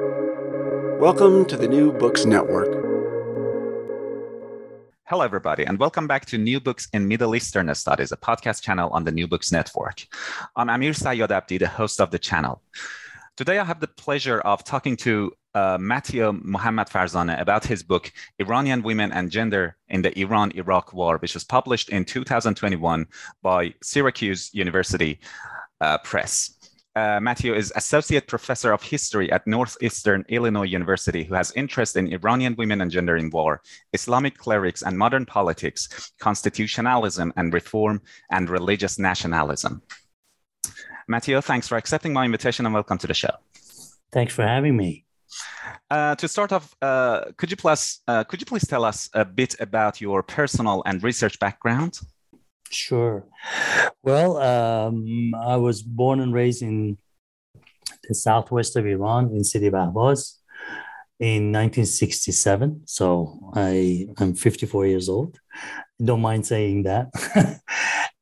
Welcome to the New Books Network. Hello, everybody, and welcome back to New Books in Middle Eastern Studies, a podcast channel on the New Books Network. I'm Amir Sayyad Abdi, the host of the channel. Today, I have the pleasure of talking to uh, Mateo Mohammad Farzaneh about his book, Iranian Women and Gender in the Iran Iraq War, which was published in 2021 by Syracuse University uh, Press. Uh, Mateo is Associate Professor of History at Northeastern Illinois University, who has interest in Iranian women and gender in war, Islamic clerics and modern politics, constitutionalism and reform, and religious nationalism. Matthew, thanks for accepting my invitation and welcome to the show. Thanks for having me. Uh, to start off, uh, could you plus uh, could you please tell us a bit about your personal and research background? Sure. Well, um, I was born and raised in the southwest of Iran in city of Ahvaz in 1967. So I I'm 54 years old. Don't mind saying that.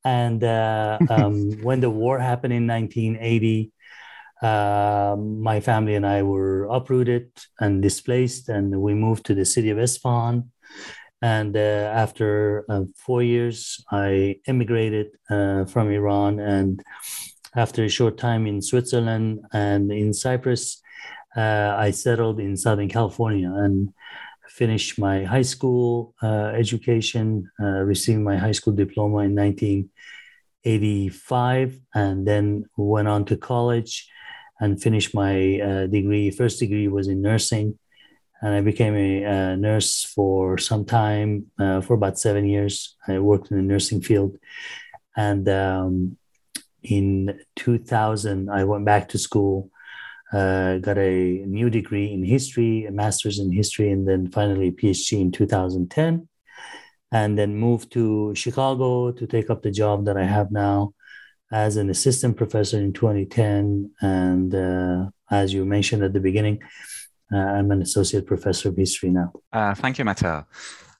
and uh, um, when the war happened in 1980, uh, my family and I were uprooted and displaced, and we moved to the city of Isfahan and uh, after uh, four years, I immigrated uh, from Iran. And after a short time in Switzerland and in Cyprus, uh, I settled in Southern California and finished my high school uh, education, uh, received my high school diploma in 1985, and then went on to college and finished my degree. First degree was in nursing and I became a, a nurse for some time, uh, for about seven years. I worked in the nursing field, and um, in 2000, I went back to school, uh, got a new degree in history, a master's in history, and then finally a PhD in 2010, and then moved to Chicago to take up the job that I have now as an assistant professor in 2010, and uh, as you mentioned at the beginning. Uh, I'm an associate professor of history now. Uh, thank you, Mateo.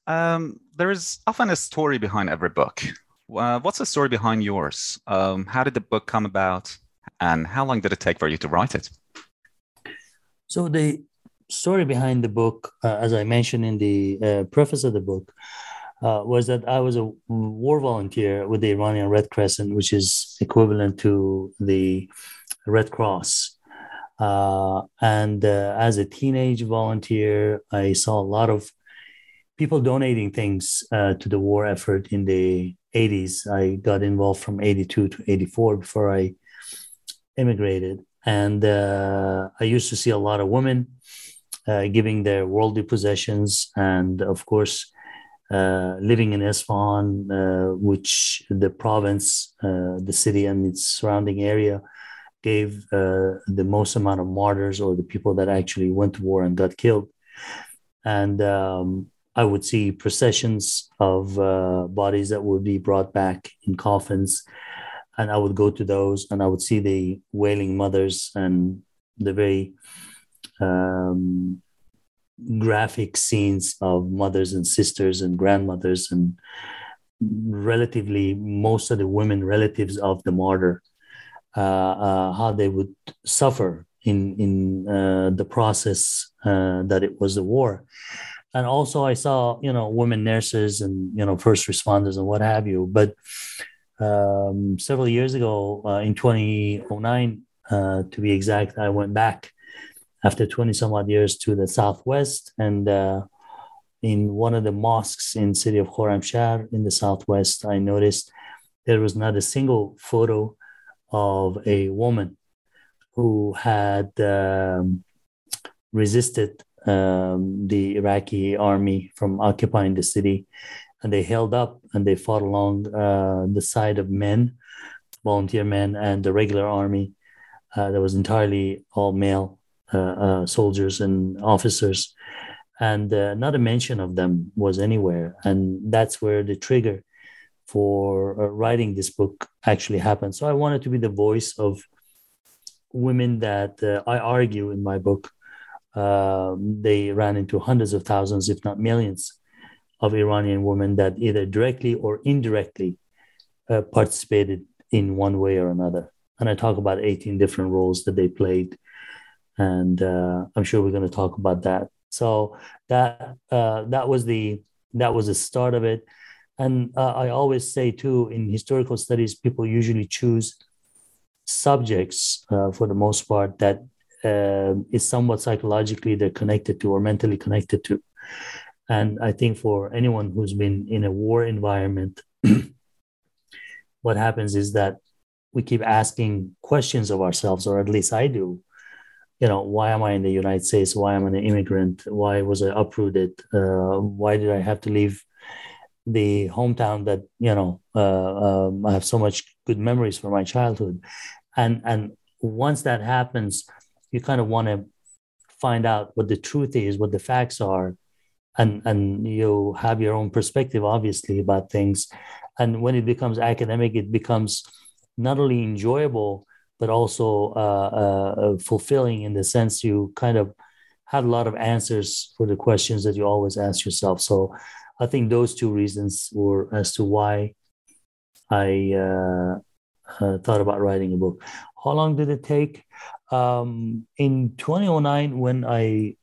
Um, there is often a story behind every book. Uh, what's the story behind yours? Um, how did the book come about, and how long did it take for you to write it? So the story behind the book, uh, as I mentioned in the uh, preface of the book, uh, was that I was a war volunteer with the Iranian Red Crescent, which is equivalent to the Red Cross uh, and uh, as a teenage volunteer, I saw a lot of people donating things uh, to the war effort in the 80s. I got involved from 82 to 84 before I immigrated. And uh, I used to see a lot of women uh, giving their worldly possessions. And of course, uh, living in Isfahan, which the province, the city, and its surrounding area gave uh, the most amount of martyrs or the people that actually went to war and got killed. And um, I would see processions of uh, bodies that would be brought back in coffins. And I would go to those and I would see the wailing mothers and the very um, graphic scenes of mothers and sisters and grandmothers and relatively most of the women relatives of the martyr how they would suffer in in uh, the process that it was the war. And also i saw you know women nurses and you know first responders and what have you. But um, several years ago uh, in 2009 uh, to be exact i went back after 20 some odd years to the southwest and uh, in one of the mosques in city of Khorramshahr in the southwest i noticed there was not a single photo of a woman who had um, resisted um, the Iraqi army from occupying the city. And they held up and they fought along uh, the side of men, volunteer men, and the regular army uh, that was entirely all male uh, uh soldiers and officers. And uh, not a mention of them was anywhere. And that's where the trigger for uh, writing this book actually happened. So I wanted to be the voice of women that uh, I argue in my book. Uh, they ran into hundreds of thousands, if not millions, of Iranian women that either directly or indirectly uh, participated in one way or another. And I talk about 18 different roles that they played. and uh, I'm sure we're going to talk about that. So that uh, that was the that was the start of it, and uh, I always say too in historical studies, people usually choose subjects uh, for the most part that uh, is somewhat psychologically they're connected to or mentally connected to. And I think for anyone who's been in a war environment, what happens is that we keep asking questions of ourselves, or at least I do. You know, why am I in the United States? Why am I an immigrant? Why was I uprooted? Uh, why did I have to leave the hometown that you know uh, um, I have so much good memories from my childhood? And and once that happens, you kind of want to find out what the truth is, what the facts are, and and you have your own perspective, obviously, about things. And when it becomes academic, it becomes not only enjoyable but also uh, uh, fulfilling in the sense you kind of have a lot of answers for the questions that you always ask yourself. So I think those two reasons were as to why I uh, uh, thought about writing a book. How long did it take? Um, in 2009, when I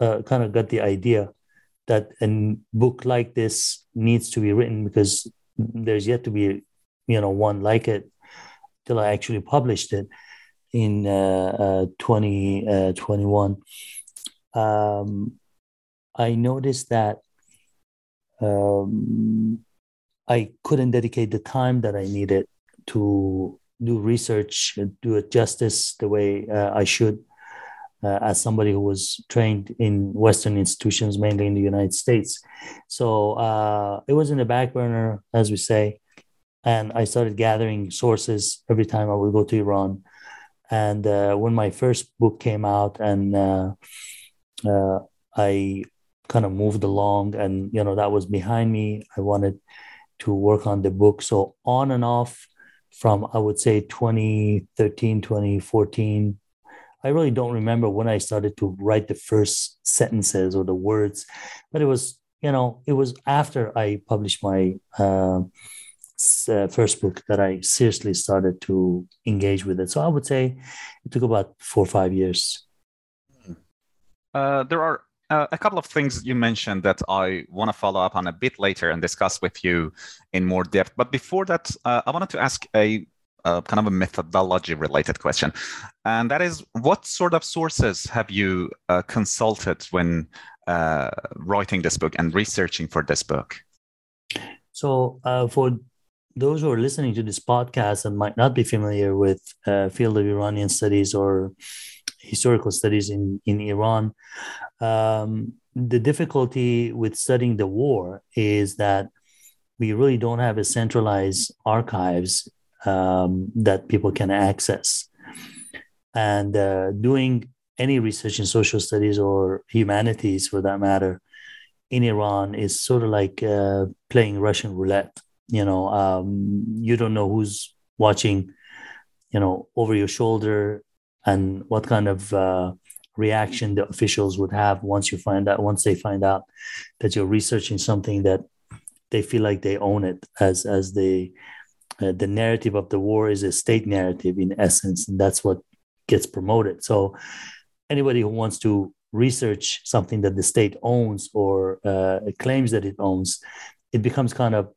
uh, kind of got the idea that a book like this needs to be written because there's yet to be, you know, one like it till I actually published it in uh, uh, 2021. Uh, um, I noticed that um, I couldn't dedicate the time that I needed to do research, do it justice the way uh, I should, uh, as somebody who was trained in Western institutions, mainly in the United States. So uh, it was in the back burner, as we say. And I started gathering sources every time I would go to Iran. And uh, when my first book came out, and uh, uh, I kind of moved along, and you know that was behind me. I wanted to work on the book. So on and off from I would say 2013, 2014. I really don't remember when I started to write the first sentences or the words, but it was, you know, it was after I published my uh, uh, first book that I seriously started to engage with it. So I would say it took about four or five years. Uh, there are uh, a couple of things you mentioned that I want to follow up on a bit later and discuss with you in more depth. But before that, uh, I wanted to ask a uh, kind of a methodology related question. And that is what sort of sources have you uh, consulted when uh, writing this book and researching for this book? So, uh, for those who are listening to this podcast and might not be familiar with field of Iranian studies or historical studies in, in Iran, um, the difficulty with studying the war is that we really don't have a centralized archives um, that people can access. And uh, doing any research in social studies or humanities, for that matter, in Iran is sort of like uh, playing Russian roulette. You know, um, you don't know who's watching, you know, over your shoulder and what kind of uh, reaction the officials would have once you find out once they find out that you're researching something that they feel like they own it as as the uh, the narrative of the war is a state narrative in essence and that's what gets promoted. So anybody who wants to research something that the state owns or uh, claims that it owns it becomes kind of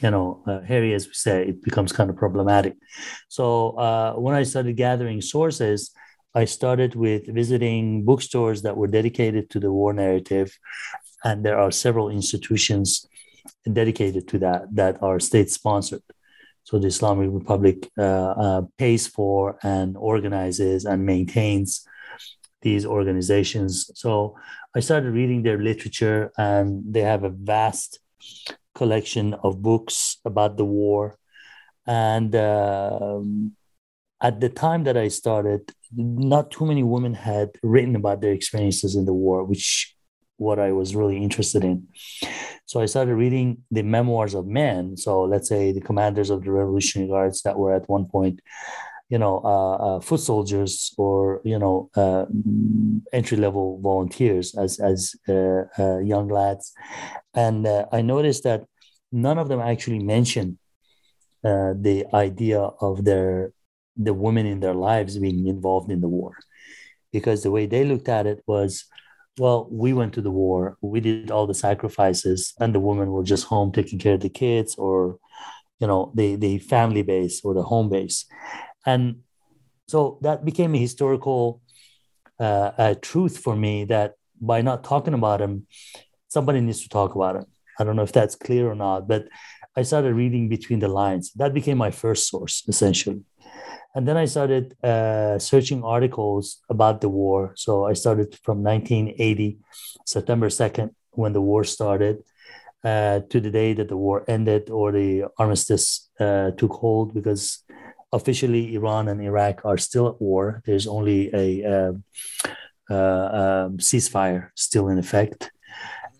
you know uh, hairy as we say it becomes kind of problematic. So uh, when i started gathering sources I started with visiting bookstores that were dedicated to the war narrative, and there are several institutions dedicated to that that are state sponsored. So the Islamic Republic uh, uh, pays for and organizes and maintains these organizations. So I started reading their literature, and they have a vast collection of books about the war. And um, at the time that I started, not too many women had written about their experiences in the war, which what I was really interested in. So I started reading the memoirs of men. So let's say the commanders of the Revolutionary Guards that were at one point, you know, uh, uh, foot soldiers or you know, uh, entry level volunteers as as uh, uh, young lads, and uh, I noticed that none of them actually mentioned the idea of their the women in their lives being involved in the war. because the way they looked at it was, well, we went to the war, we did all the sacrifices, and the women were just home taking care of the kids or, you know, the the family base or the home base, and so that became a historical uh, a truth for me that by not talking about him, somebody needs to talk about him. I don't know if that's clear or not, but I started reading between the lines. That became my first source, essentially. And then I started uh, searching articles about the war. So I started from 1980, September 2nd, when the war started, uh, to the day that the war ended or the armistice uh, took hold, because officially Iran and Iraq are still at war. There's only a um, uh, um, ceasefire still in effect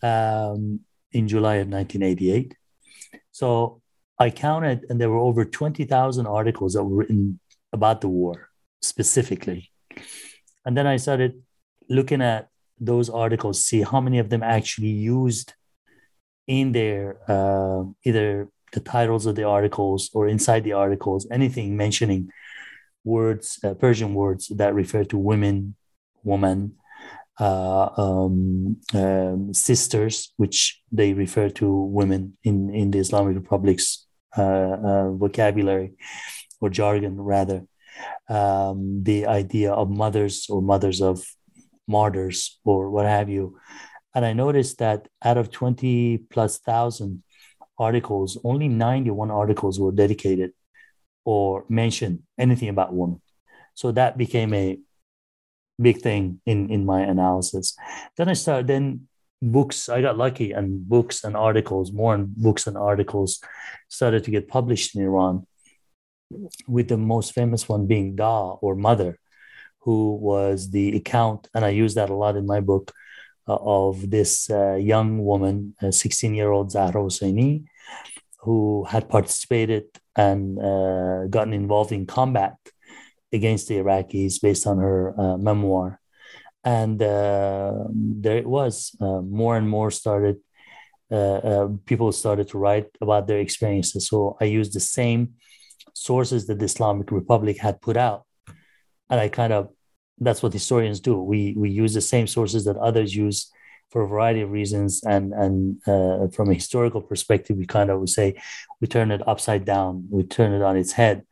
um, in July of 1988. So I counted, and there were over 20,000 articles that were written about the war specifically. And then I started looking at those articles, see how many of them actually used in their uh, either the titles of the articles or inside the articles, anything mentioning words, uh, Persian words that refer to women, woman, uh, um, um, sisters, which they refer to women in, in the Islamic Republic's uh, uh, vocabulary or jargon, rather. Um, the idea of mothers or mothers of martyrs or what have you. And I noticed that out of 20 plus thousand articles, only 91 articles were dedicated or mentioned anything about women. So that became a big thing in, in my analysis. Then I started, then books, I got lucky and books and articles, more books and articles started to get published in Iran, with the most famous one being Da or Mother, who was the account, and I use that a lot in my book, uh, of this uh, young woman, a 16 year old Zahra Hosseini, who had participated and uh, gotten involved in combat against the Iraqis based on her uh, memoir. And uh, there it was. Uh, more and more started, people started to write about their experiences. So I used the same sources that the Islamic Republic had put out. And I kind of that's what historians do. We we use the same sources that others use for a variety of reasons, and and uh, from a historical perspective, we kind of would say we turn it upside down, we turn it on its head,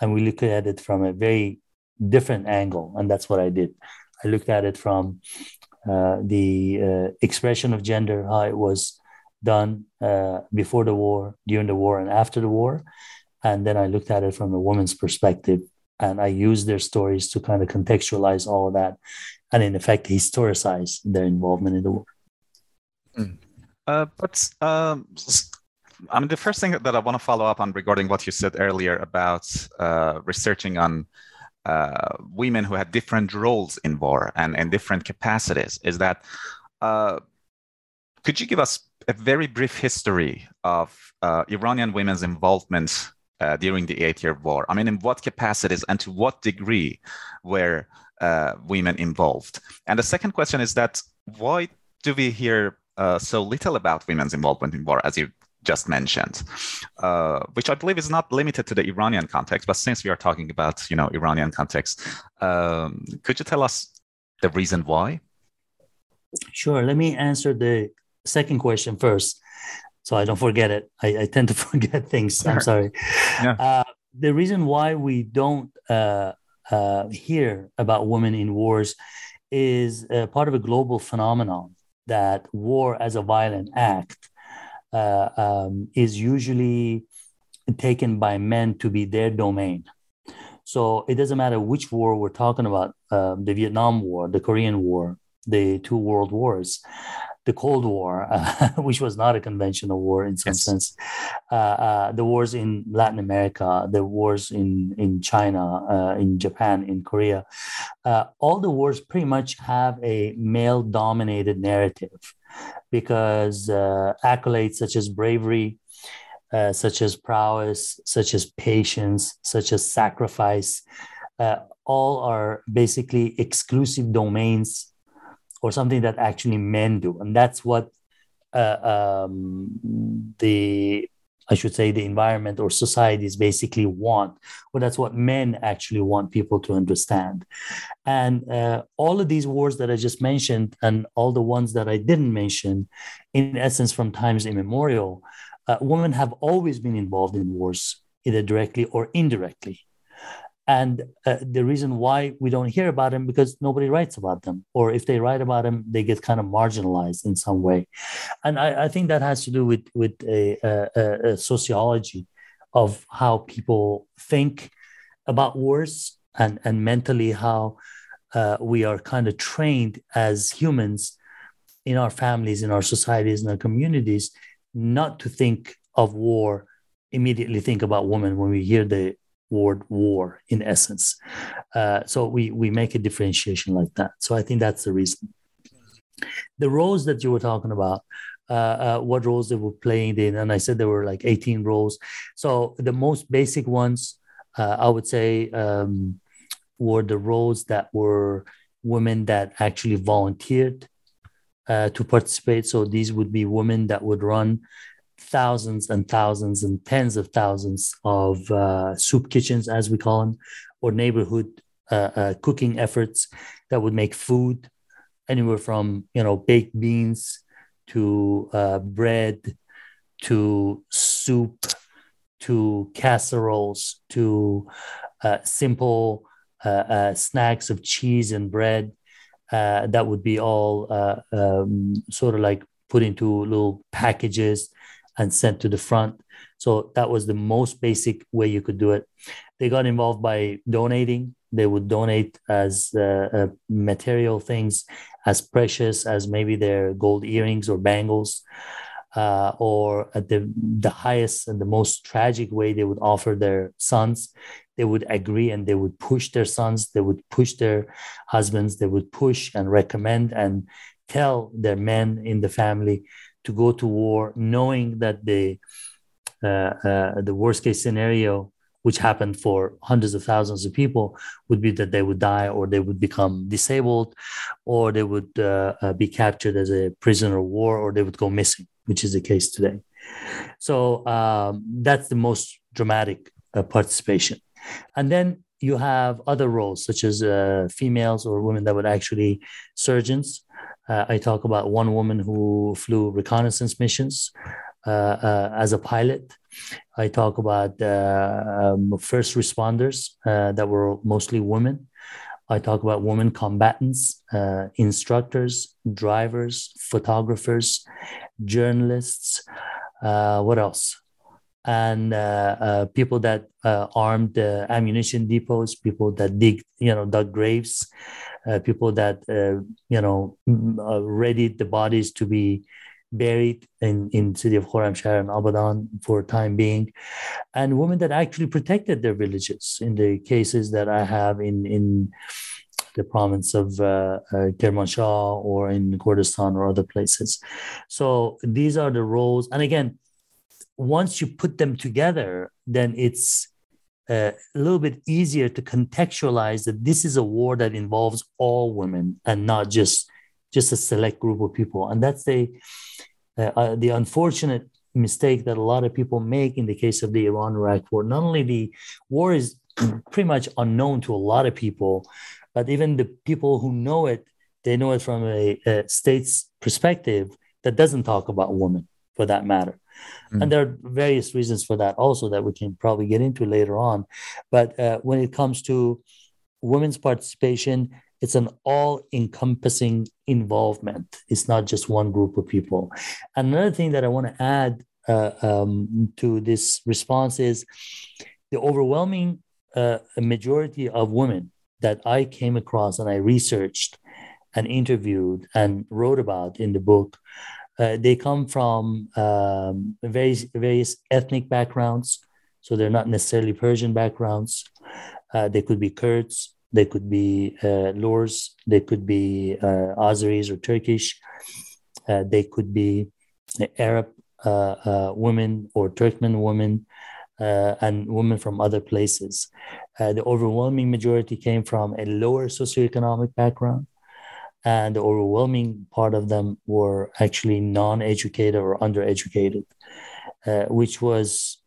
and we look at it from a very different angle, and that's what I did. I looked at it from uh, the uh, expression of gender, how it was done uh, before the war, during the war, and after the war, and then I looked at it from a woman's perspective and I used their stories to kind of contextualize all of that, and in effect historicize their involvement in the war. Mm. Uh, but um, I mean, the first thing that I want to follow up on regarding what you said earlier about uh, researching on uh, women who had different roles in war and, and different capacities is that uh, could you give us a very brief history of uh, Iranian women's involvement uh, during the Eight Year War? I mean, in what capacities and to what degree were uh, women involved? And the second question is that why do we hear uh, so little about women's involvement in war, as you just mentioned, uh, which I believe is not limited to the Iranian context, but since we are talking about you know Iranian context, um, could you tell us the reason why? Sure. Let me answer the second question first so I don't forget it. I, I tend to forget things. I'm sorry. Yeah. Uh, the reason why we don't uh, uh, hear about women in wars is part of a global phenomenon that war as a violent act uh, um, is usually taken by men to be their domain. So it doesn't matter which war we're talking about um, the Vietnam War, the Korean War, the two world wars the Cold War, uh, which was not a conventional war in some yes. sense, uh, uh, the wars in Latin America, the wars in in China, uh, in Japan, in Korea, uh, all the wars pretty much have a male-dominated narrative, because uh, accolades such as bravery. such as prowess, such as patience, such as sacrifice, all are basically exclusive domains or something that actually men do and that's what uh, um, the I should say, the environment or societies basically want, or that's what men actually want people to understand. And uh, all of these wars that I just mentioned, and all the ones that I didn't mention, in essence, from times immemorial, uh, women have always been involved in wars, either directly or indirectly and uh, the reason why we don't hear about them because nobody writes about them or if they write about them they get kind of marginalized in some way. And i, I think that has to do with with a, a, a sociology of how people think about wars and and mentally how uh, we are kind of trained as humans in our families in our societies in our communities not to think of war immediately think about women when we hear the word war in essence. Uh, so we we make a differentiation like that. So I think that's the reason. The roles that you were talking about, uh, uh, what roles they were playing in, and I said there were like 18 roles. So the most basic ones, uh, I would say, um, were the roles that were women that actually volunteered uh, to participate. So these would be women that would run thousands and thousands and tens of thousands of uh, soup kitchens, as we call them, or neighborhood uh, uh, cooking efforts that would make food anywhere from you know baked beans to uh, bread to soup to casseroles to uh, simple uh, snacks of cheese and bread. that would be all um, sort of like put into little packages and sent to the front. So that was the most basic way you could do it. They got involved by donating. They would donate as uh, uh, material things as precious as maybe their gold earrings or bangles. Uh, or at the, the highest and the most tragic way, they would offer their sons. They would agree and they would push their sons, they would push their husbands, they would push and recommend and tell their men in the family to go to war, knowing that the uh, uh, the worst case scenario, which happened for hundreds of thousands of people, would be that they would die or they would become disabled, or they would uh, uh be captured as a prisoner of war, or they would go missing, which is the case today. So um, that's the most dramatic participation, and then you have other roles such as uh, females or women that would actually surgeons uh, I talk about one woman who flew reconnaissance missions uh, uh, as a pilot. I talk about uh, um, first responders uh, that were mostly women. I talk about women combatants, uh, instructors, drivers, photographers, journalists. what else? and uh, uh, people that uh, armed ammunition depots, people that dig, you know, dug graves, people that, you know, readied the bodies to be buried in in city of Khorramshahr and Abadan for time being, and women that actually protected their villages in the cases that I have in in the province of uh, uh, Kermanshah or in Kurdistan or other places. So these are the roles, and again, once you put them together, then it's a little bit easier to contextualize that this is a war that involves all women and not just just a select group of people. And that's the uh, uh, the unfortunate mistake that a lot of people make in the case of the Iran-Iraq war. Not only the war is pretty much unknown to a lot of people, but even the people who know it, they know it from a, a state's perspective that doesn't talk about women, for that matter. Mm. And there are various reasons for that also that we can probably get into later on. But uh, when it comes to women's participation, it's an all encompassing involvement. It's not just one group of people. Another thing that I want to add uh, um, to this response is the overwhelming uh, majority of women that I came across and I researched and interviewed and wrote about in the book uh, they come from um, various various ethnic backgrounds, so they're not necessarily Persian backgrounds. Uh, they could be Kurds, they could be uh, Lurs, they could be uh, Azeris or Turkish, uh, they could be Arab uh, women or Turkmen women. and women from other places. the overwhelming majority came from a lower socioeconomic background and the overwhelming part of them were actually non-educated or undereducated uh, which was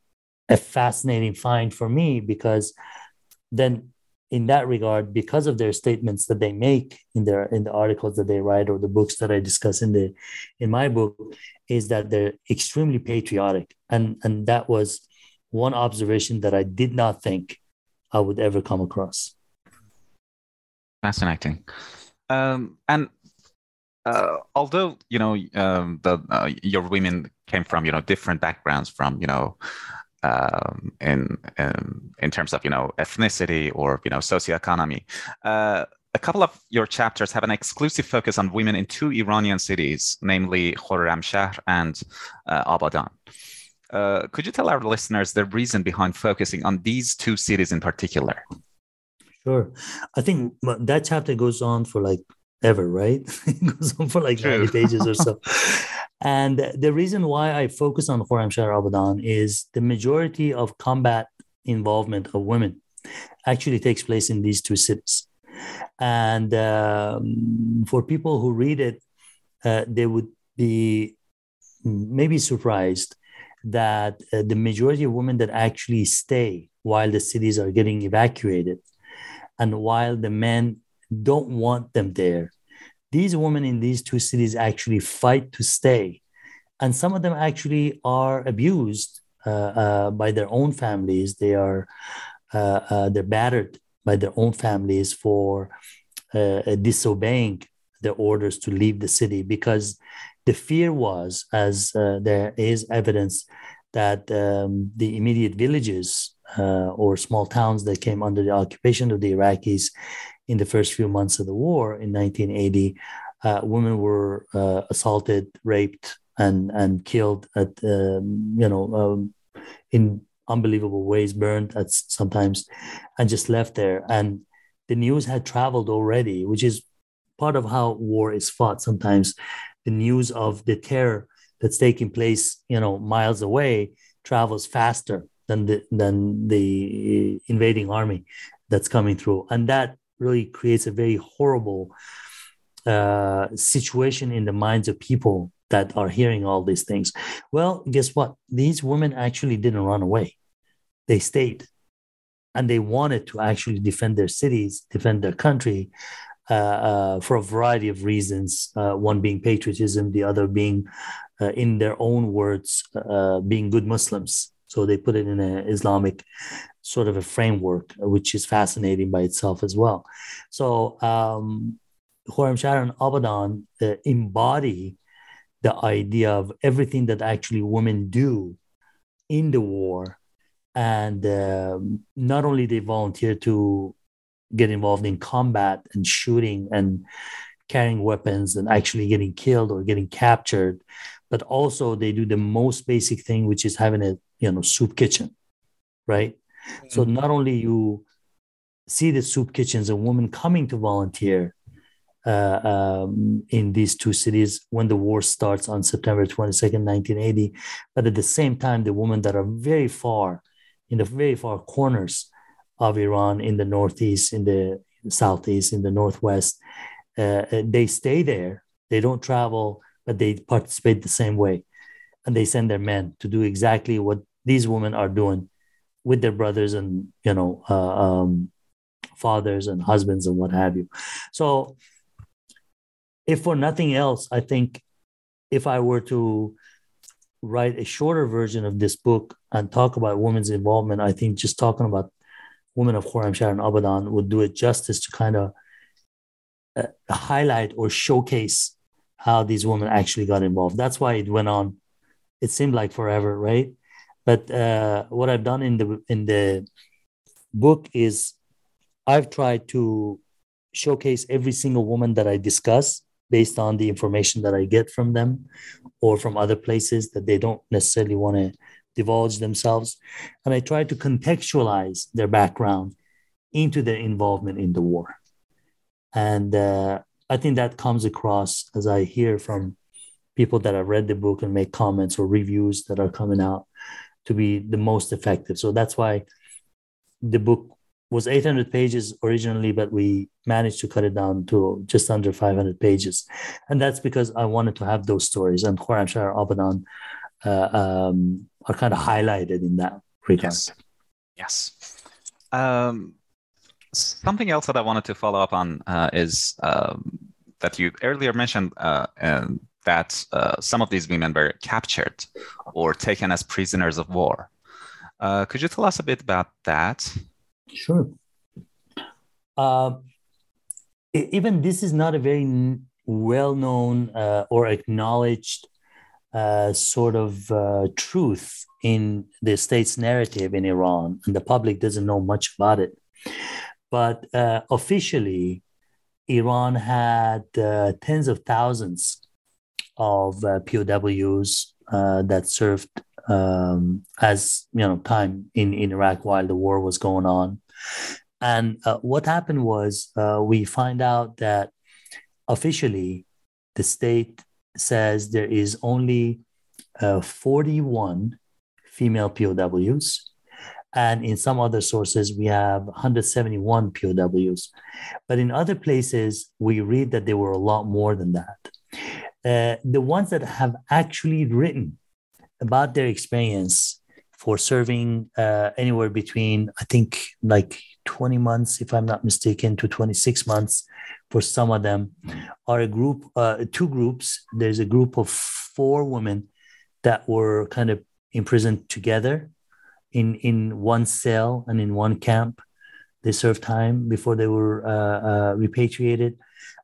a fascinating find for me because then in that regard because of their statements that they make in their in the articles that they write or the books that i discuss in the in my book is that they're extremely patriotic. And and that was one observation that i did not think i would ever come across. Fascinating um, and uh, although you know um, the uh, your women came from you know different backgrounds from you know um, in, in, in terms of you know ethnicity or you know socioeconomy. Uh, a couple of your chapters have an exclusive focus on women in two Iranian cities, namely Khorramshahr and uh, Abadan. Uh, could you tell our listeners the reason behind focusing on these two cities in particular? Sure. I think that chapter goes on for like ever, right? it goes on for like True. 90 pages or so. And the reason why I focus on Khorramshahr Abadan is the majority of combat involvement of women actually takes place in these two cities. And um, for people who read it, uh, they would be maybe surprised that uh, the majority of women that actually stay while the cities are getting evacuated and while the men don't want them there these women in these two cities actually fight to stay. And some of them actually are abused uh, uh, by their own families. They are uh, uh they're battered by their own families for uh, uh, disobeying the orders to leave the city because the fear was, as there is evidence, that um, the immediate villages or small towns that came under the occupation of the Iraqis in the first few months of the war in 1980, uh, women were uh, assaulted, raped, and and killed at um, you know um, in unbelievable ways, burned at sometimes, and just left there. And the news had traveled already, which is part of how war is fought. Sometimes the news of the terror that's taking place, you know, miles away, travels faster than the than the invading army that's coming through, and that really creates a very horrible uh, situation in the minds of people that are hearing all these things. Well, guess what? These women actually didn't run away, they stayed. And they wanted to actually defend their cities, defend their country uh, uh, for a variety of reasons. Uh, one being patriotism, the other being, uh, in their own words, uh, being good Muslims. So they put it in an Islamic sort of a framework, which is fascinating by itself as well. So um, Khorramshahr and Abadan uh, embody the idea of everything that actually women do in the war. And um, not only they volunteer to get involved in combat and shooting and carrying weapons and actually getting killed or getting captured, but also they do the most basic thing, which is having a you know soup kitchen, right? Mm-hmm. So not only you see the soup kitchens and women coming to volunteer uh, um, in these two cities when the war starts on September 22nd, 1980, but at the same time, the women that are very far in the very far corners of Iran, in the northeast, in the southeast, in the northwest, uh, uh they stay there. They don't travel, but they participate the same way, and they send their men to do exactly what these women are doing with their brothers and you know uh, um, fathers and husbands and what have you so if for nothing else i think if i were to write a shorter version of this book and talk about women's involvement i think just talking about women of Khorramshahr and Abadan would do it justice to kind of uh, highlight or showcase how these women actually got involved. That's why it went on. It seemed like forever, right? But uh, what I've done in the in the book is I've tried to showcase every single woman that I discuss based on the information that I get from them or from other places that they don't necessarily want to divulge themselves. And I try to contextualize their background into their involvement in the war. And uh, I think that comes across as I hear from people that have read the book and make comments or reviews that are coming out to be the most effective. So that's why the book was 800 pages originally, but we managed to cut it down to just under 500 pages. And that's because I wanted to have those stories. And Khorramshahr Abadan uh, um, are kind of highlighted in that regard. Yes. Yes. Um, something else that I wanted to follow up on uh, is um, that you earlier mentioned uh, that uh, some of these women were captured or taken as prisoners of war. Uh, could you tell us a bit about that? Sure. Uh, even this is not a very well known uh, or acknowledged uh, sort of uh, truth in the state's narrative in Iran, and the public doesn't know much about it. But officially, Iran had tens of thousands of uh, POWs that served um, as you know time in, in Iraq while the war was going on. And uh, what happened was uh, we find out that officially the state says there is only uh, 41 female POWs. And in some other sources, we have 171 POWs. But in other places, we read that there were a lot more than that. Uh, the ones that have actually written about their experience for serving uh, anywhere between, I think, like 20 months, if I'm not mistaken, to 26 months for some of them, are a group, uh, two groups. There's a group of four women that were kind of imprisoned together in, in one cell and in one camp. They served time before they were uh, uh repatriated.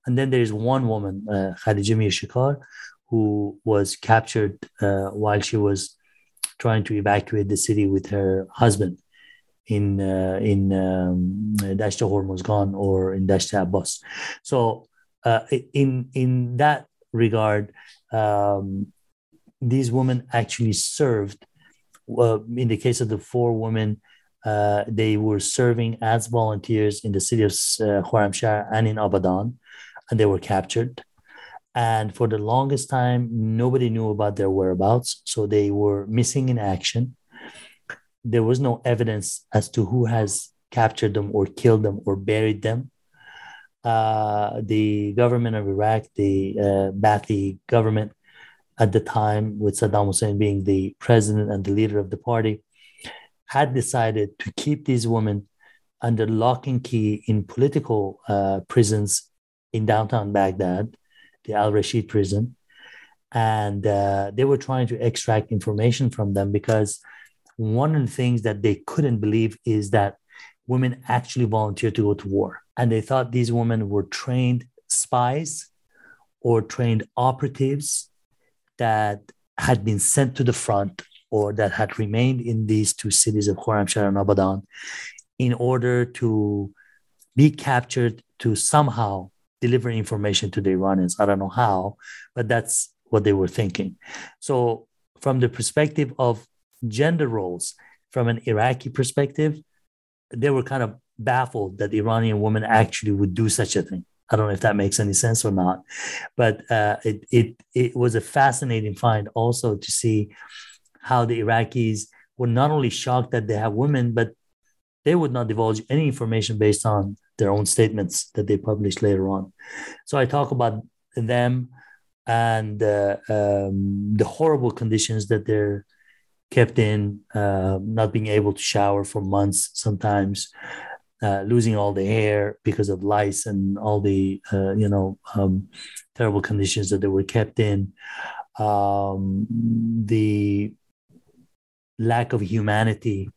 And then there's one woman, uh, Khadija Mirshikar, who was captured uh, while she was trying to evacuate the city with her husband in uh, in um, Dasht Hormozgan or in Dasht Abbas. So uh, in in that regard, um, these women actually served. in the case of the four women, uh, they were serving as volunteers in the city of uh, and in Abadan, and they were captured. And for the longest time, nobody knew about their whereabouts. So they were missing in action. There was no evidence as to who has captured them or killed them or buried them. Uh, the government of Iraq, the uh, Ba'athi government at the time, with Saddam Hussein being the president and the leader of the party, had decided to keep these women under lock and key in political uh, prisons in downtown Baghdad the Al Rashid prison. And uh, they were trying to extract information from them because one of the things that they couldn't believe is that women actually volunteered to go to war. And they thought these women were trained spies or trained operatives that had been sent to the front or that had remained in these two cities of Khorramshahr and Abadan in order to be captured to somehow deliver information to the Iranians. I don't know how, but that's what they were thinking. So, from the perspective of gender roles, from an Iraqi perspective, they were kind of baffled that Iranian women actually would do such a thing. I don't know if that makes any sense or not, but uh, it, it, it was a fascinating find also to see how the Iraqis were not only shocked that they have women, but they would not divulge any information based on their own statements that they published later on. So I talk about them and uh, um, the horrible conditions that they're kept in, uh, not being able to shower for months sometimes. Uh, losing all the hair because of lice and all the uh, you know um, terrible conditions that they were kept in um, the lack of humanity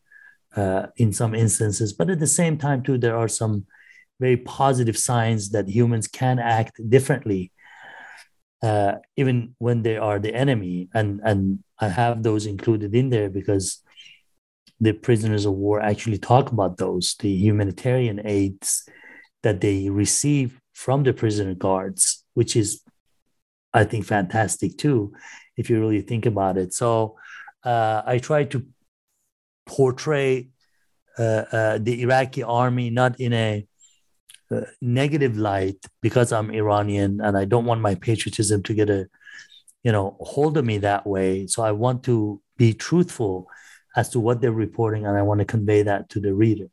uh, in some instances but at the same time too there are some very positive signs that humans can act differently uh, even when they are the enemy. And and i have those included in there because the prisoners of war actually talk about those the humanitarian aids that they receive from the prisoner guards which is i think fantastic too if you really think about it. So uh, i try to portray uh, uh the iraqi army not in a negative light because I'm Iranian and I don't want my patriotism to get a, you know, hold of me that way. So I want to be truthful as to what they're reporting and I want to convey that to the reader.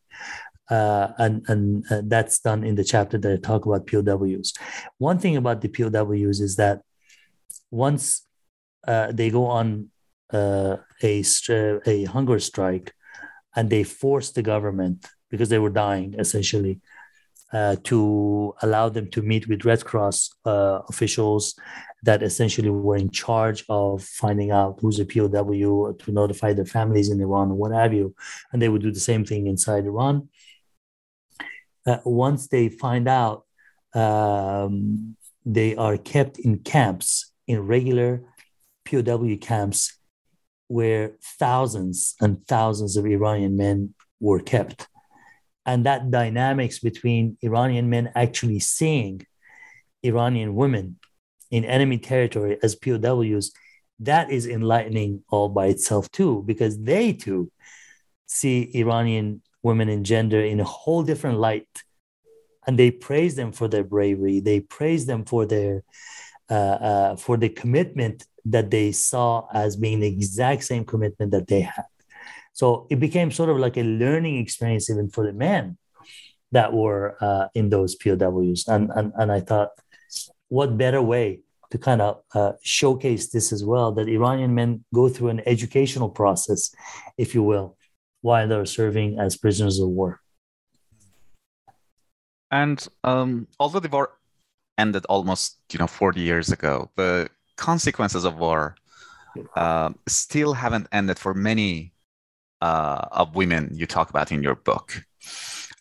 Uh, and and that's done in the chapter that I talk about POWs. One thing about the POWs is that once uh, they go on uh, a a hunger strike, and they forced the government because they were dying essentially uh, to allow them to meet with Red Cross uh, officials that essentially were in charge of finding out who's a POW to notify their families in Iran or what have you. And they would do the same thing inside Iran. Uh, once they find out, um, they are kept in camps, in regular POW camps, where thousands and thousands of Iranian men were kept and that dynamics between Iranian men actually seeing Iranian women in enemy territory as POWs, that is enlightening all by itself too, because they too see Iranian women and gender in a whole different light, and they praise them for their bravery. They praise them for their uh, uh, for the commitment that they saw as being the exact same commitment that they had. So it became sort of like a learning experience even for the men that were uh, in those POWs. And, and, and I thought, what better way to kind of uh, showcase this as well that Iranian men go through an educational process, if you will, while they're serving as prisoners of war. And um, although the war ended almost, you know, 40 years ago, the consequences of war uh, still haven't ended for many uh, of women you talk about in your book.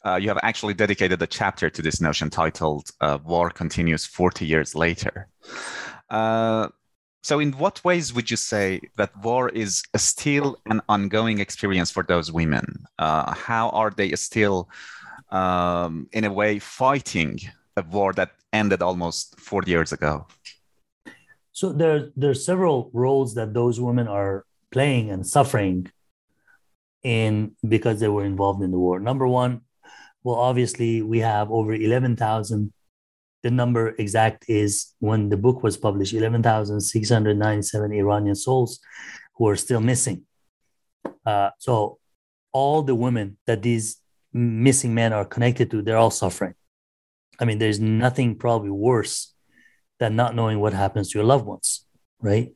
Uh, you have actually dedicated a chapter to this notion titled uh, War Continues 40 Years Later. Uh, so, in what ways would you say that war is still an ongoing experience for those women? Uh, how are they still, um, in a way, fighting a war that ended almost 40 years ago? So, there, there are several roles that those women are playing and suffering in because they were involved in the war. Number one, well, obviously we have over 11,000. The number exact is when the book was published, 11,697 Iranian souls who are still missing. Uh, so all the women that these missing men are connected to, they're all suffering. I mean, there's nothing probably worse than not knowing what happens to your loved ones, right?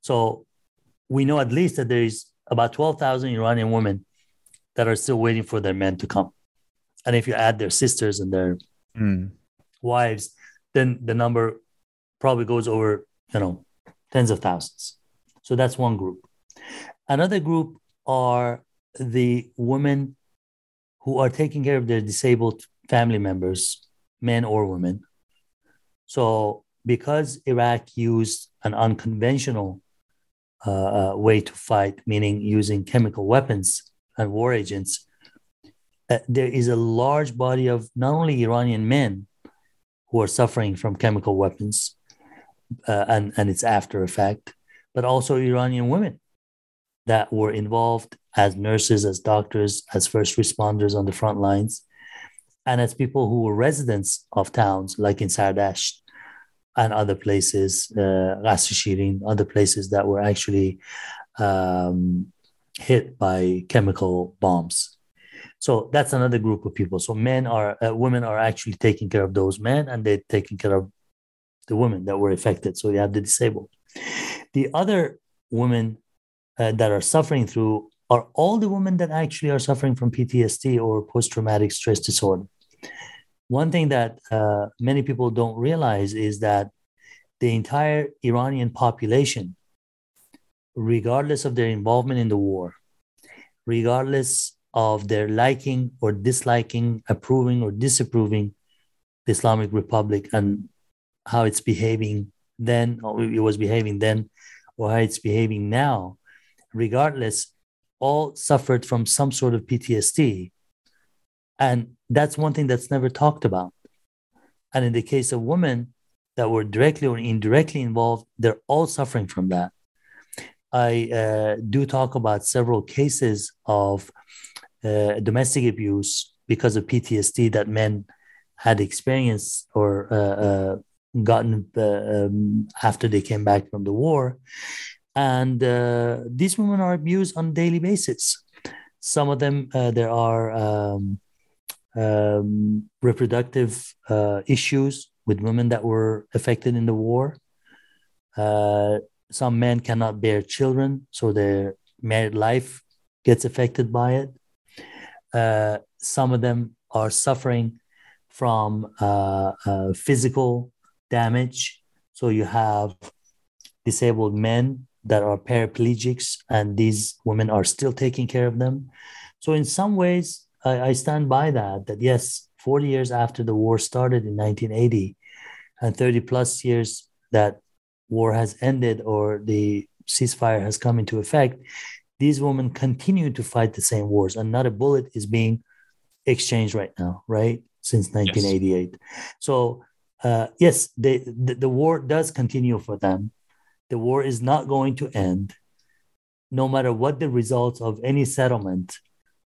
So we know at least that there is about 12,000 Iranian women that are still waiting for their men to come. And if you add their sisters and their mm. wives, then the number probably goes over, you know, tens of thousands. So that's one group. Another group are the women who are taking care of their disabled family members, men or women. So because Iraq used an unconventional uh, uh, way to fight, meaning using chemical weapons and war agents, uh, there is a large body of not only Iranian men who are suffering from chemical weapons uh, and, and its after effect, but also Iranian women that were involved as nurses, as doctors, as first responders on the front lines, and as people who were residents of towns like in Sardasht and other places, uh, Shirin, other places that were actually um, hit by chemical bombs. So that's another group of people. So men are, uh, women are actually taking care of those men, and they're taking care of the women that were affected. So you have the disabled. The other women uh, that are suffering through are all the women that actually are suffering from PTSD or post traumatic stress disorder one thing that uh, many people don't realize is that the entire Iranian population, regardless of their involvement in the war, regardless of their liking or disliking, approving or disapproving the Islamic Republic and how it's behaving then, or it was behaving then, or how it's behaving now, regardless, all suffered from some sort of PTSD. And that's one thing that's never talked about. And in the case of women that were directly or indirectly involved, they're all suffering from that. I uh, do talk about several cases of uh, domestic abuse because of PTSD that men had experienced or uh, uh gotten uh, um, after they came back from the war. And uh, these women are abused on a daily basis. Some of them, there are um, um, reproductive uh, issues with women that were affected in the war. Uh, some men cannot bear children, so their married life gets affected by it. Uh, some of them are suffering from uh, uh, physical damage. So you have disabled men that are paraplegics, and these women are still taking care of them. So in some ways, I, I stand by that. That yes, 40 years after the war started in 1980, and 30 plus years that war has ended or the ceasefire has come into effect, these women continue to fight the same wars, and not a bullet is being exchanged right now, right? Since 1988. Yes. So, uh, yes, they, the, the war does continue for them. The war is not going to end, no matter what the results of any settlement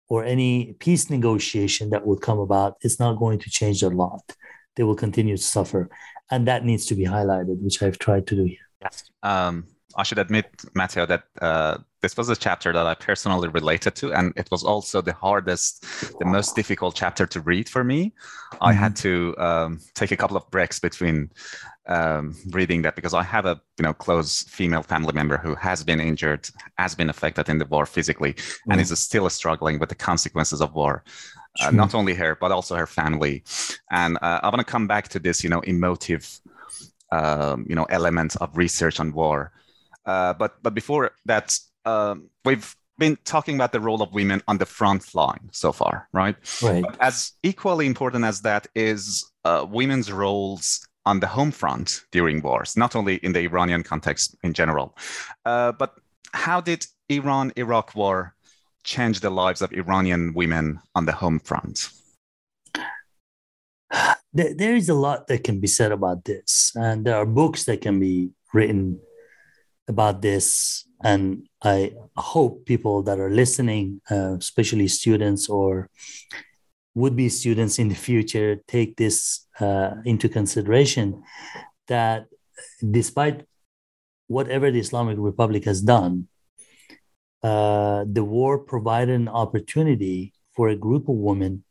or any peace negotiation that would come about. It's not going to change a lot. They will continue to suffer, and that needs to be highlighted, which I've tried to do here. Um, I should admit, Mateo, that uh, this was a chapter that I personally related to, and it was also the hardest, the most difficult chapter to read for me. Mm-hmm. I had mm-hmm. to um, take a couple of breaks between um, reading that because I have a you know close female family member who has been injured, has been affected in the war physically, mm-hmm. and is still struggling with the consequences of war. Uh, not only her, but also her family. And uh, I want to come back to this, you know, emotive, um, you know, element of research on war uh, but but before that, um, we've been talking about the role of women on the front line so far, right? Right. But as equally important as that is uh, women's roles on the home front during wars, not only in the Iranian context in general. Uh, but how did Iran-Iraq war change the lives of Iranian women on the home front? There is a lot that can be said about this, and there are books that can be written about this. And I hope people that are listening, uh, especially students or would be students in the future, take this uh, into consideration that despite whatever the Islamic Republic has done, uh, the war provided an opportunity for a group of women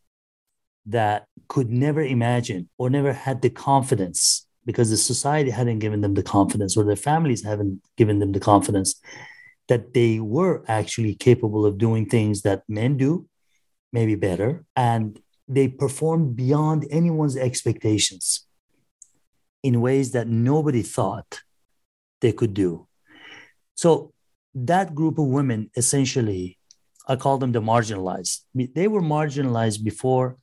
that could never imagine or never had the confidence because the society hadn't given them the confidence or their families haven't given them the confidence that they were actually capable of doing things that men do, maybe better, and they performed beyond anyone's expectations in ways that nobody thought they could do. So that group of women essentially, I call them the marginalized. They were marginalized before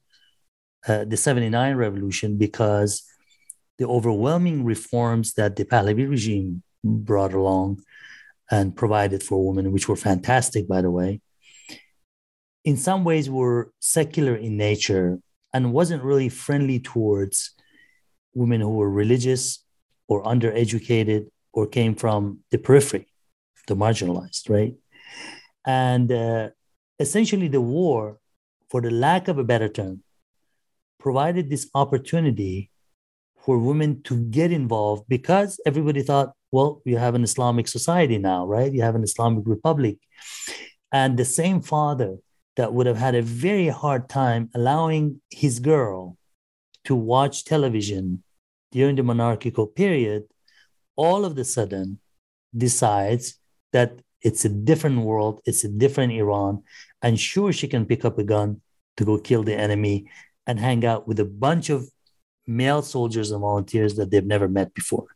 uh, the 79 revolution because the overwhelming reforms that the Pahlavi regime brought along and provided for women, which were fantastic, by the way, in some ways were secular in nature and wasn't really friendly towards women who were religious or undereducated or came from the periphery, the marginalized, right? And uh, essentially, the war, for the lack of a better term, provided this opportunity for women to get involved because everybody thought, well, you have an Islamic society now, right? You have an Islamic republic. And the same father that would have had a very hard time allowing his girl to watch television during the monarchical period, all of a sudden decides that it's a different world, it's a different Iran, and sure, she can pick up a gun to go kill the enemy and hang out with a bunch of male soldiers and volunteers that they've never met before.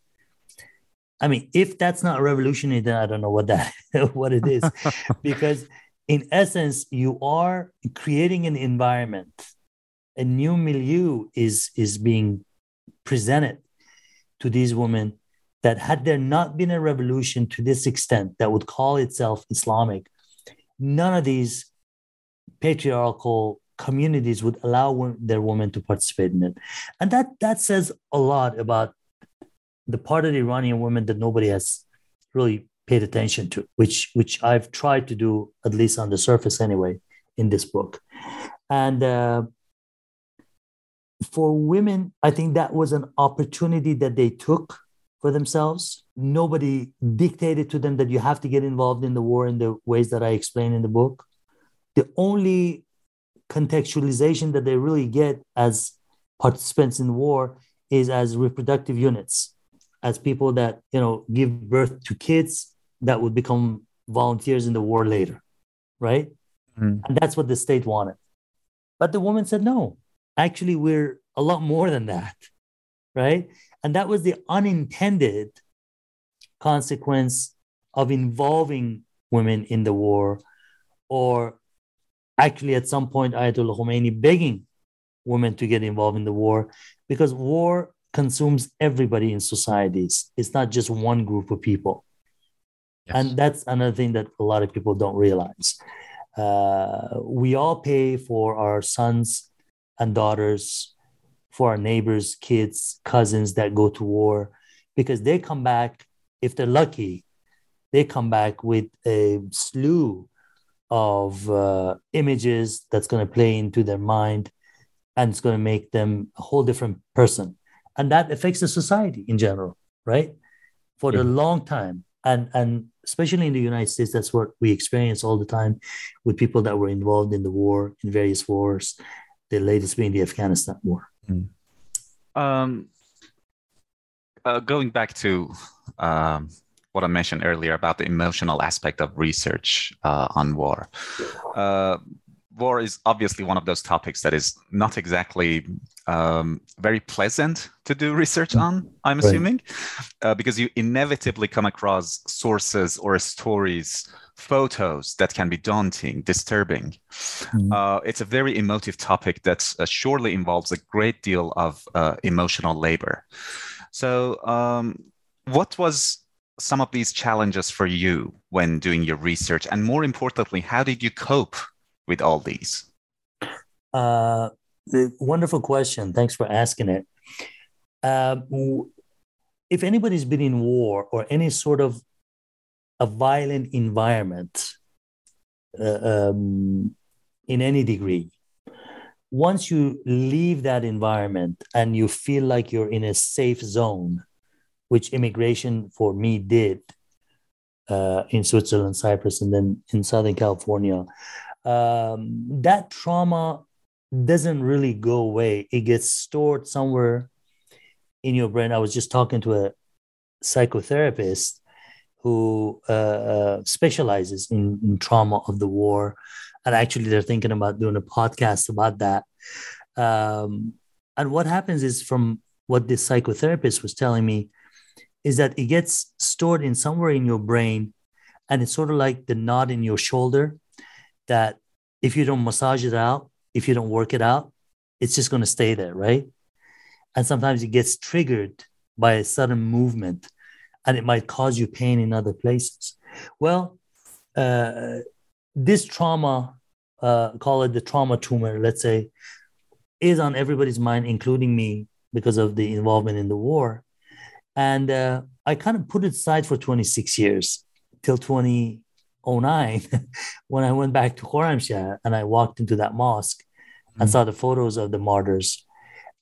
I mean, if that's not revolutionary, then I don't know what that what it is, because in essence, you are creating an environment. A new milieu is is being presented to these women that had there not been a revolution to this extent that would call itself Islamic, none of these patriarchal communities would allow their women to participate in it. And that that says a lot about the part of the Iranian women that nobody has really paid attention to, which which I've tried to do at least on the surface anyway in this book. And uh, for women, I think that was an opportunity that they took for themselves. Nobody dictated to them that you have to get involved in the war in the ways that I explain in the book. The only contextualization that they really get as participants in war is as reproductive units as people that you know give birth to kids that would become volunteers in the war later, right? Mm. And that's what the state wanted. But the woman said, no, actually, we're a lot more than that, right? And that was the unintended consequence of involving women in the war, or actually, at some point, Ayatollah Khomeini begging women to get involved in the war because war consumes everybody in societies. It's not just one group of people. Yes. And that's another thing that a lot of people don't realize. Uh, we all pay for our sons and daughters, for our neighbors, kids, cousins that go to war, because they come back, if they're lucky, they come back with a slew of uh, images that's going to play into their mind and it's going to make them a whole different person. And that affects the society in general, right? For yeah. the long time. And, and especially in the United States, that's what we experience all the time with people that were involved in the war, in various wars, the latest being the Afghanistan war. Mm. Um, uh, going back to um, what I mentioned earlier about the emotional aspect of research uh, on war. Uh, war is obviously one of those topics that is not exactly um, very pleasant to do research on, I'm right. assuming, uh, because you inevitably come across sources or stories, photos that can be daunting, disturbing. Mm-hmm. Uh, it's a very emotive topic that uh, surely involves a great deal of uh, emotional labor. So, um, what was some of these challenges for you when doing your research? And more importantly, how did you cope with all these? Uh, wonderful question. Thanks for asking it. Uh, if anybody's been in war or any sort of a violent environment uh, um, in any degree, once you leave that environment and you feel like you're in a safe zone, which immigration for me did uh, in Switzerland, Cyprus, and then in Southern California, um, that trauma doesn't really go away. It gets stored somewhere in your brain. I was just talking to a psychotherapist who uh, uh, specializes in, in, trauma of the war. And actually, they're thinking about doing a podcast about that. Um, and what happens is, from what this psychotherapist was telling me, is that it gets stored in somewhere in your brain. And it's sort of like the knot in your shoulder that if you don't massage it out, if you don't work it out, it's just going to stay there, right? And sometimes it gets triggered by a sudden movement and it might cause you pain in other places. Well, uh, this trauma, uh, call it the trauma tumor, let's say, is on everybody's mind, including me, because of the involvement in the war. And uh, I kind of put it aside for 26 years till 2009 when I went back to Khorramshahr and I walked into that mosque mm-hmm. and saw the photos of the martyrs.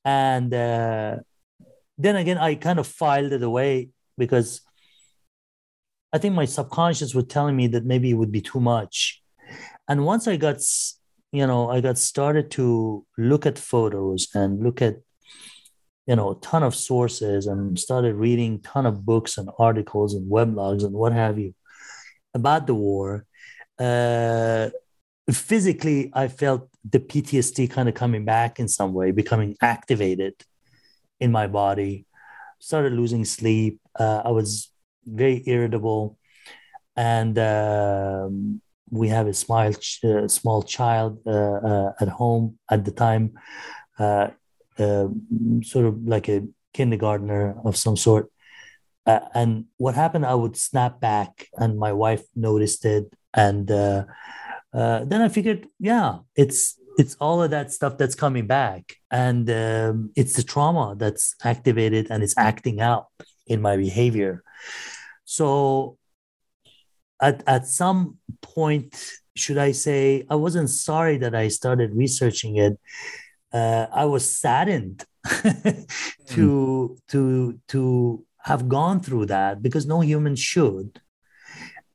And uh, then again, I kind of filed it away because I think my subconscious was telling me that maybe it would be too much. And once I got, you know, I got started to look at photos and look at, you know, a ton of sources and started reading ton of books and articles and weblogs and what have you about the war, uh, physically, I felt the PTSD kind of coming back in some way, becoming activated in my body. Started losing sleep. Uh, I was very irritable, and um, we have a small uh, small child uh, uh, at home at the time, uh, sort of like a kindergartner of some sort. Uh, and what happened, I would snap back, and my wife noticed it. And uh, uh, then I figured, yeah, it's it's all of that stuff that's coming back, and um, it's the trauma that's activated and it's acting out in my behavior. So, at at some point, should I say, I wasn't sorry that I started researching it. Uh, I was saddened to mm. to to have gone through that because no human should.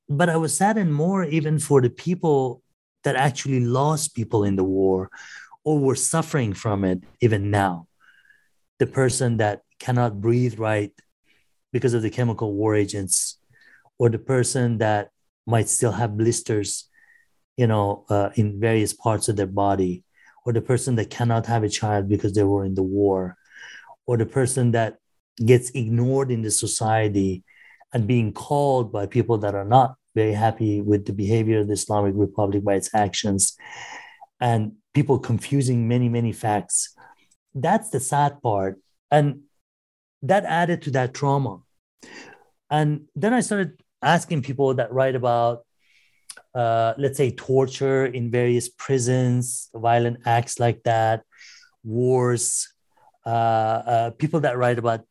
But I was saddened more even for the people that actually lost people in the war or were suffering from it even now. The person that cannot breathe right, because of the chemical war agents, or the person that might still have blisters, you know, uh, in various parts of their body, or the person that cannot have a child because they were in the war, or the person that gets ignored in the society and being called by people that are not very happy with the behavior of the Islamic Republic by its actions, and people confusing many, many facts. That's the sad part. And that added to that trauma. And then I started asking people that write about, uh, let's say, torture in various prisons, violent acts like that, wars, uh, uh, people that write about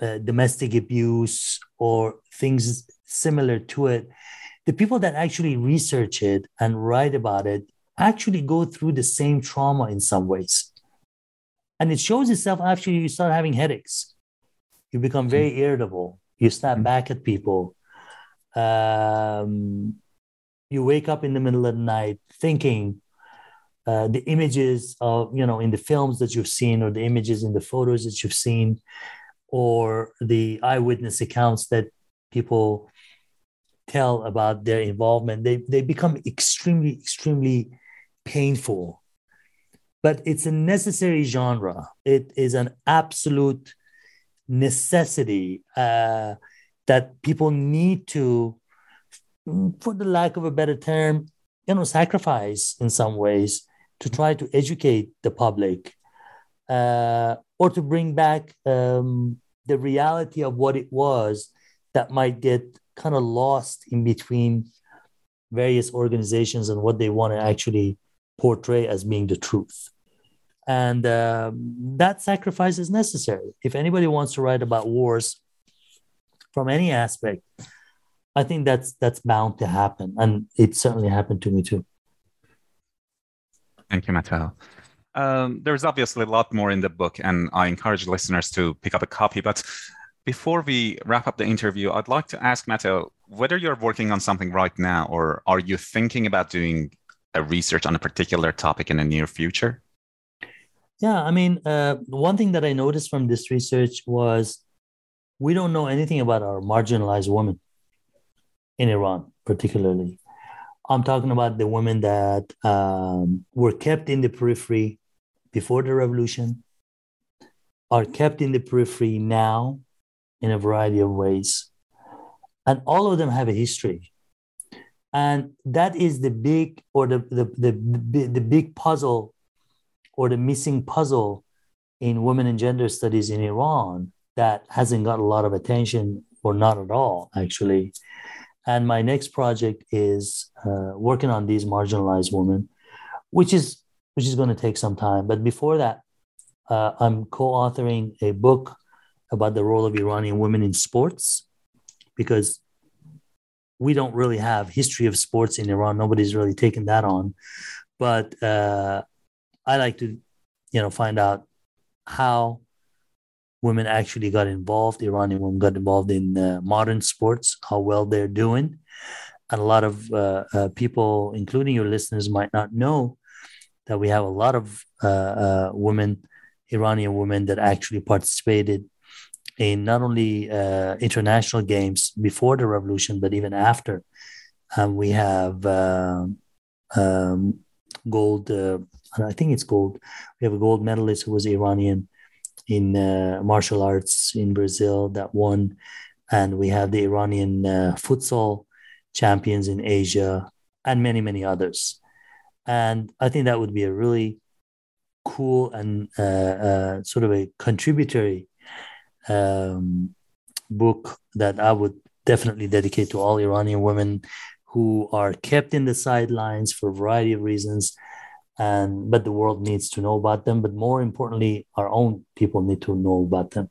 uh, domestic abuse or things similar to it. The people that actually research it and write about it actually go through the same trauma in some ways. And it shows itself after you start having headaches. You become very mm-hmm. irritable. You snap mm-hmm. back at people. Um, you wake up in the middle of the night thinking uh, the images of, you know, in the films that you've seen or the images in the photos that you've seen or the eyewitness accounts that people tell about their involvement, they, they become extremely, extremely painful, but it's a necessary genre. It is an absolute necessity uh, that people need to, for the lack of a better term, you know, sacrifice in some ways to try to educate the public uh, or to bring back um, the reality of what it was that might get kind of lost in between various organizations and what they want to actually portray as being the truth. And um, that sacrifice is necessary. If anybody wants to write about wars from any aspect, I think that's that's bound to happen, and it certainly happened to me too. Thank you, Mateo. Um, there's obviously a lot more in the book, and I encourage listeners to pick up a copy. But before we wrap up the interview, I'd like to ask Mateo whether you're working on something right now, or are you thinking about doing a research on a particular topic in the near future? Yeah, I mean, uh, one thing that I noticed from this research was we don't know anything about our marginalized women in Iran, particularly. I'm talking about the women that um, were kept in the periphery before the revolution, are kept in the periphery now in a variety of ways. And all of them have a history and that is the big or the, the, the, the big puzzle or the missing puzzle in women and gender studies in Iran that hasn't got a lot of attention or not at all, actually. And my next project is uh, working on these marginalized women, which is which is going to take some time. But before that, uh, I'm co-authoring a book about the role of Iranian women in sports, because we don't really have history of sports in Iran. Nobody's really taken that on, but uh, I like to, you know, find out how women actually got involved. Iranian women got involved in uh, modern sports, how well they're doing, and a lot of uh, uh people, including your listeners, might not know that we have a lot of uh, uh, women, Iranian women, that actually participated in not only uh, international games before the revolution, but even after. Um, we have uh, um, gold, I think it's gold. We have a gold medalist who was Iranian in uh, martial arts in Brazil that won. And we have the Iranian uh, futsal champions in Asia and many, many others. And I think that would be a really cool and uh, sort of a contributory um, book that I would definitely dedicate to all Iranian women who are kept in the sidelines for a variety of reasons and but the world needs to know about them. But more importantly our own people need to know about them.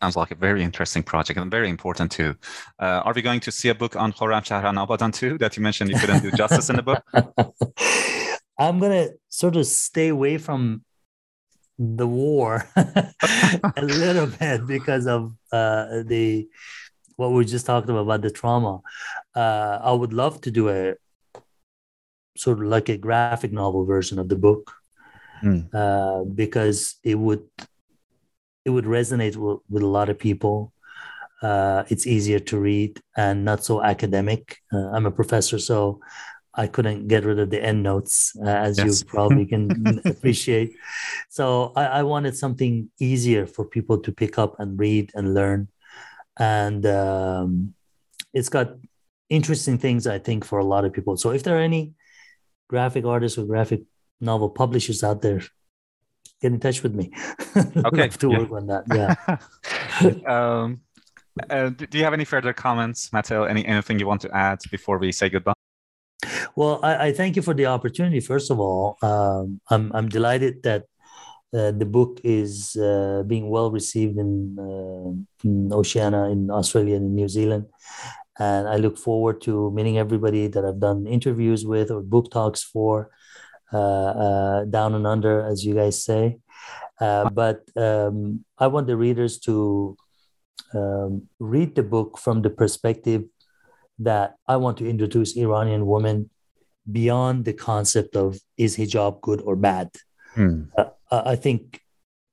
Sounds like a very interesting project and very important too. Uh, are we going to see a book on Khorramshahr and Abadan too? That you mentioned you couldn't do justice in the book? I'm going to sort of stay away from the war a little bit because of uh, the what we just talked about about the trauma. Uh, I would love to do a sort of like a graphic novel version of the book mm. uh, because it would it would resonate with, with a lot of people. uh, it's easier to read and not so academic. Uh, I'm a professor, so I couldn't get rid of the end notes, uh, as yes. you probably can appreciate. So I, I, wanted something easier for people to pick up and read and learn. And um, it's got interesting things, I think, for a lot of people. So if there are any graphic artists or graphic novel publishers out there, get in touch with me. Okay. to yeah. work on that. Yeah. um, uh, do you have any further comments, Mateo? Any anything you want to add before we say goodbye? Well, I, I thank you for the opportunity. First of all, um, I'm I'm delighted that uh, the book is uh, being well received in, uh, in Oceania, in Australia, and in New Zealand. And I look forward to meeting everybody that I've done interviews with or book talks for, uh, uh, down and under, as you guys say. Uh, but um, I want the readers to um, read the book from the perspective that I want to introduce Iranian women beyond the concept of is hijab good or bad. Hmm. Uh, I think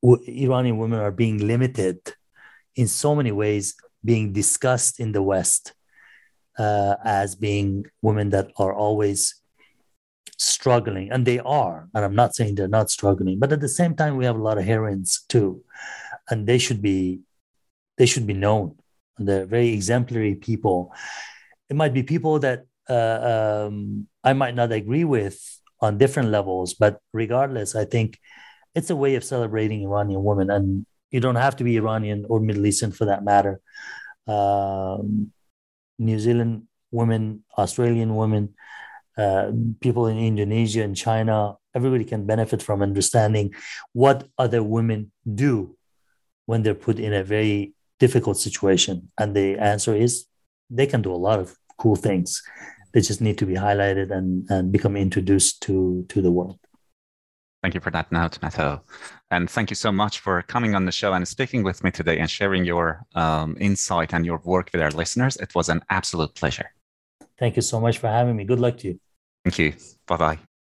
w- Iranian women are being limited in so many ways, being discussed in the West uh, as being women that are always struggling, and they are. And I'm not saying they're not struggling, but at the same time, we have a lot of heroines too, and they should be they should be known. And They're very exemplary people. It might be people that uh, um, I might not agree with on different levels, but regardless, I think it's a way of celebrating Iranian women, and you don't have to be Iranian or Middle Eastern for that matter. Um, New Zealand women, Australian women, uh, people in Indonesia and China, everybody can benefit from understanding what other women do when they're put in a very difficult situation? And the answer is they can do a lot of cool things. They just need to be highlighted and, and become introduced to, to the world. Thank you for that note, Mateo. And thank you so much for coming on the show and speaking with me today and sharing your um, insight and your work with our listeners. It was an absolute pleasure. Thank you so much for having me. Good luck to you. Thank you. Bye bye.